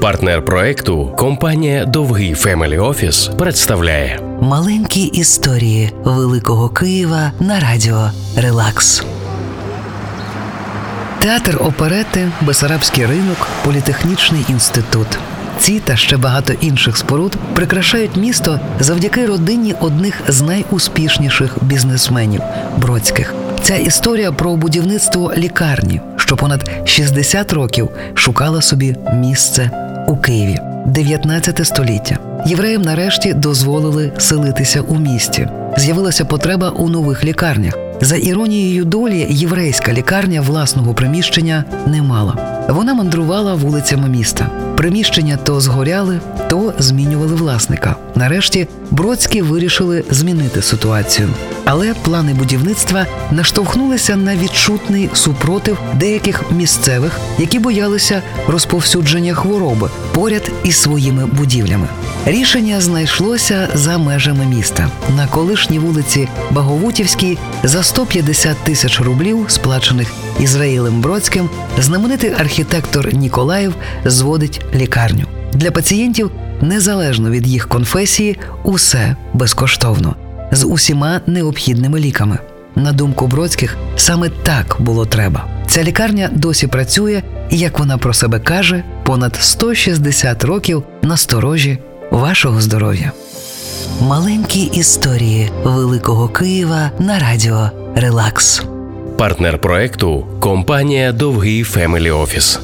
Партнер проекту компанія Довгий Family Office представляє Маленькі історії Великого Києва на радіо Релакс. Театр оперети, Бесарабський ринок, Політехнічний інститут. Ці та ще багато інших споруд прикрашають місто завдяки родині одних з найуспішніших бізнесменів Бродських. Ця історія про будівництво лікарні, що понад 60 років шукала собі місце у Києві. 19 століття. Євреям нарешті дозволили селитися у місті. З'явилася потреба у нових лікарнях. За іронією долі, єврейська лікарня власного приміщення не мала. Вона мандрувала вулицями міста. Приміщення то згоряли, то змінювали власника. Нарешті Бродські вирішили змінити ситуацію. Але плани будівництва наштовхнулися на відчутний супротив деяких місцевих, які боялися розповсюдження хвороби поряд із своїми будівлями. Рішення знайшлося за межами міста. На колишній вулиці Баговутівській за 150 тисяч рублів, сплачених Ізраїлем Бродським, знаменитий архітектор Ніколаєв зводить лікарню. Для пацієнтів, незалежно від їх конфесії, усе безкоштовно з усіма необхідними ліками. На думку Бродських, саме так було треба. Ця лікарня досі працює, і як вона про себе каже, понад 160 років на сторожі вашого здоров'я. Маленькі історії Великого Києва на радіо Релакс. партнер проекту компанія Довгий Family Office.